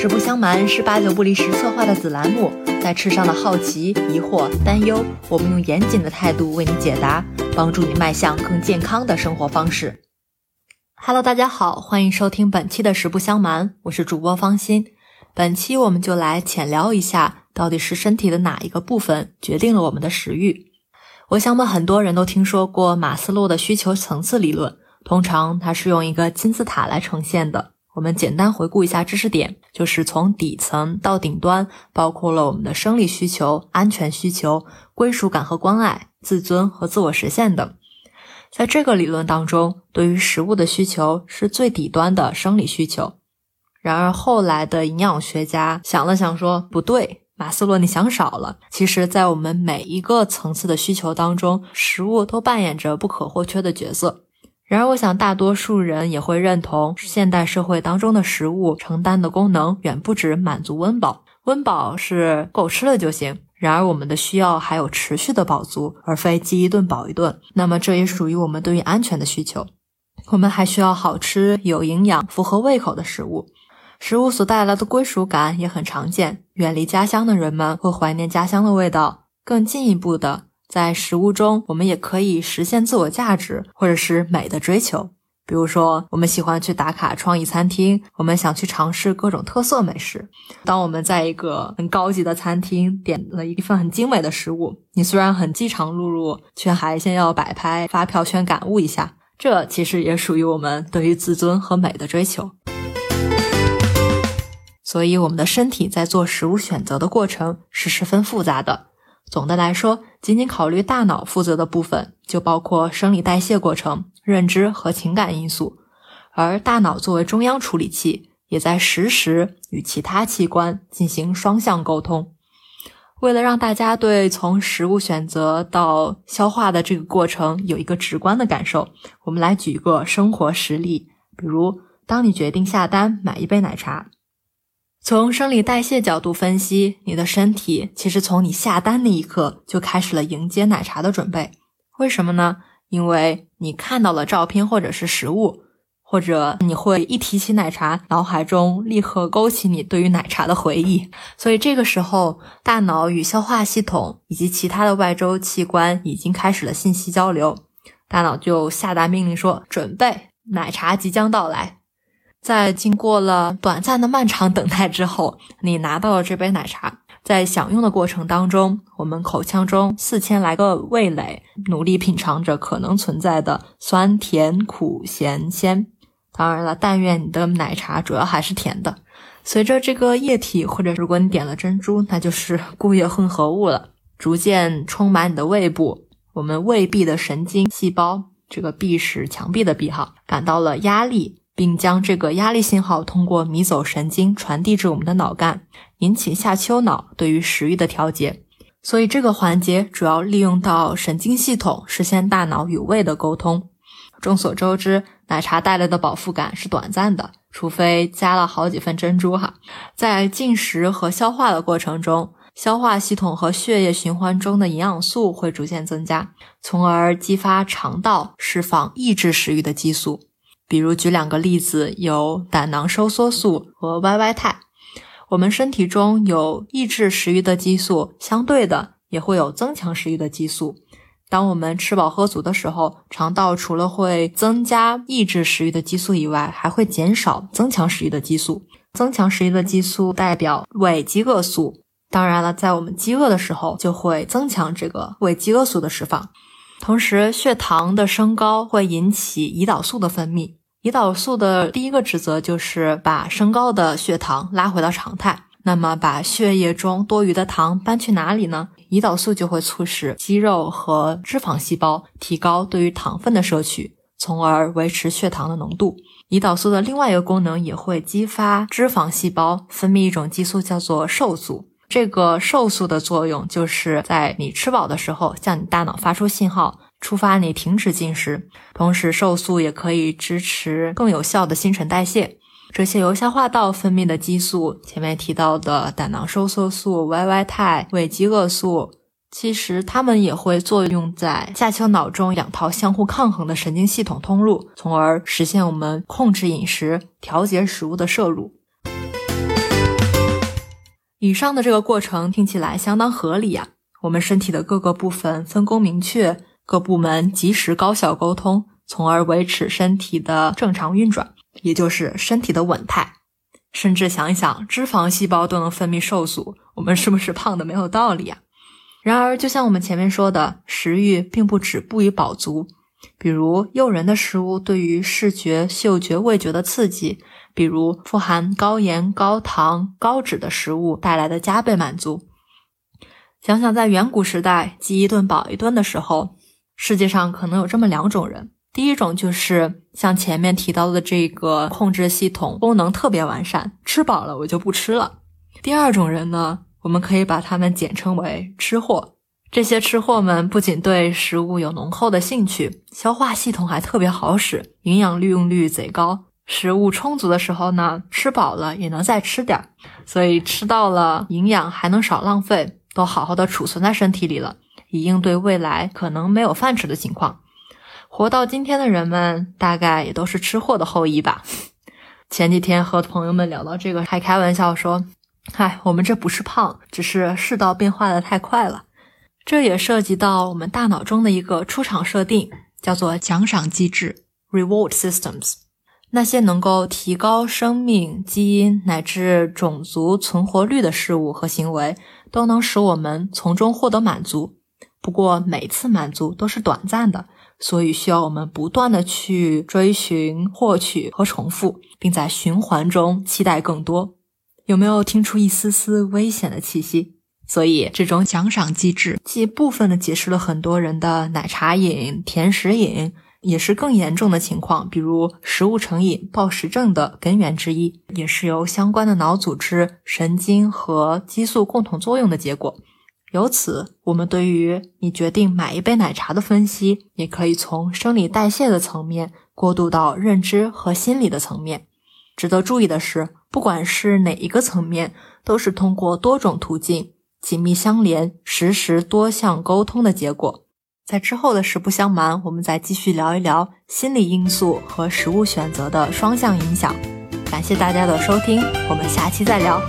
实不相瞒，是八九不离十策划的子栏目，在吃上的好奇、疑惑、担忧，我们用严谨的态度为你解答，帮助你迈向更健康的生活方式。Hello，大家好，欢迎收听本期的实不相瞒，我是主播方心。本期我们就来浅聊一下，到底是身体的哪一个部分决定了我们的食欲？我想，我们很多人都听说过马斯洛的需求层次理论，通常它是用一个金字塔来呈现的。我们简单回顾一下知识点，就是从底层到顶端，包括了我们的生理需求、安全需求、归属感和关爱、自尊和自我实现等。在这个理论当中，对于食物的需求是最底端的生理需求。然而后来的营养学家想了想说，不对，马斯洛你想少了。其实，在我们每一个层次的需求当中，食物都扮演着不可或缺的角色。然而，我想大多数人也会认同，现代社会当中的食物承担的功能远不止满足温饱。温饱是够吃了就行。然而，我们的需要还有持续的饱足，而非饥一顿饱一顿。那么，这也属于我们对于安全的需求。我们还需要好吃、有营养、符合胃口的食物。食物所带来的归属感也很常见。远离家乡的人们会怀念家乡的味道。更进一步的。在食物中，我们也可以实现自我价值或者是美的追求。比如说，我们喜欢去打卡创意餐厅，我们想去尝试各种特色美食。当我们在一个很高级的餐厅点了一份很精美的食物，你虽然很饥肠辘辘，却还先要摆拍发票圈感悟一下。这其实也属于我们对于自尊和美的追求。所以，我们的身体在做食物选择的过程是十分复杂的。总的来说，仅仅考虑大脑负责的部分，就包括生理代谢过程、认知和情感因素。而大脑作为中央处理器，也在实时与其他器官进行双向沟通。为了让大家对从食物选择到消化的这个过程有一个直观的感受，我们来举一个生活实例，比如，当你决定下单买一杯奶茶。从生理代谢角度分析，你的身体其实从你下单那一刻就开始了迎接奶茶的准备。为什么呢？因为你看到了照片或者是食物，或者你会一提起奶茶，脑海中立刻勾起你对于奶茶的回忆。所以这个时候，大脑与消化系统以及其他的外周器官已经开始了信息交流，大脑就下达命令说：“准备，奶茶即将到来。”在经过了短暂的漫长等待之后，你拿到了这杯奶茶。在享用的过程当中，我们口腔中四千来个味蕾努力品尝着可能存在的酸甜苦咸鲜。当然了，但愿你的奶茶主要还是甜的。随着这个液体，或者如果你点了珍珠，那就是固液混合物了，逐渐充满你的胃部。我们胃壁的神经细胞，这个壁是墙壁的壁哈，感到了压力。并将这个压力信号通过迷走神经传递至我们的脑干，引起下丘脑对于食欲的调节。所以这个环节主要利用到神经系统实现大脑与胃的沟通。众所周知，奶茶带来的饱腹感是短暂的，除非加了好几份珍珠哈。在进食和消化的过程中，消化系统和血液循环中的营养素会逐渐增加，从而激发肠道释放抑制食欲的激素。比如举两个例子，有胆囊收缩素和 YY 肽。我们身体中有抑制食欲的激素，相对的也会有增强食欲的激素。当我们吃饱喝足的时候，肠道除了会增加抑制食欲的激素以外，还会减少增强食欲的激素。增强食欲的激素代表胃饥饿素。当然了，在我们饥饿的时候，就会增强这个胃饥饿素的释放。同时，血糖的升高会引起胰岛素的分泌。胰岛素的第一个职责就是把升高的血糖拉回到常态。那么，把血液中多余的糖搬去哪里呢？胰岛素就会促使肌肉和脂肪细胞提高对于糖分的摄取，从而维持血糖的浓度。胰岛素的另外一个功能也会激发脂肪细胞分泌一种激素，叫做瘦素。这个瘦素的作用就是在你吃饱的时候，向你大脑发出信号。触发你停止进食，同时瘦素也可以支持更有效的新陈代谢。这些由消化道分泌的激素，前面提到的胆囊收缩素、YY 肽、胃饥饿素，其实它们也会作用在下丘脑中两套相互抗衡的神经系统通路，从而实现我们控制饮食、调节食物的摄入。以上的这个过程听起来相当合理呀。我们身体的各个部分分工明确，各部门及时高效沟通，从而维持身体的正常运转，也就是身体的稳态。甚至想一想，脂肪细胞都能分泌瘦素，我们是不是胖的没有道理啊？然而，就像我们前面说的，食欲并不止步于饱足。比如诱人的食物对于视觉、嗅觉、味觉的刺激，比如富含高盐、高糖、高脂的食物带来的加倍满足。想想在远古时代饥一顿饱一顿的时候，世界上可能有这么两种人：第一种就是像前面提到的这个控制系统功能特别完善，吃饱了我就不吃了；第二种人呢，我们可以把他们简称为吃货。这些吃货们不仅对食物有浓厚的兴趣，消化系统还特别好使，营养利用率贼高。食物充足的时候呢，吃饱了也能再吃点儿，所以吃到了营养还能少浪费，都好好的储存在身体里了，以应对未来可能没有饭吃的情况。活到今天的人们，大概也都是吃货的后裔吧。前几天和朋友们聊到这个，还开玩笑说：“嗨，我们这不是胖，只是世道变化的太快了。”这也涉及到我们大脑中的一个出厂设定，叫做奖赏机制 （reward systems）。那些能够提高生命、基因乃至种族存活率的事物和行为，都能使我们从中获得满足。不过，每次满足都是短暂的，所以需要我们不断的去追寻、获取和重复，并在循环中期待更多。有没有听出一丝丝危险的气息？所以，这种奖赏机制既部分的解释了很多人的奶茶瘾、甜食瘾，也是更严重的情况，比如食物成瘾、暴食症的根源之一，也是由相关的脑组织、神经和激素共同作用的结果。由此，我们对于你决定买一杯奶茶的分析，也可以从生理代谢的层面过渡到认知和心理的层面。值得注意的是，不管是哪一个层面，都是通过多种途径。紧密相连、实时多项沟通的结果。在之后的实不相瞒，我们再继续聊一聊心理因素和食物选择的双向影响。感谢大家的收听，我们下期再聊。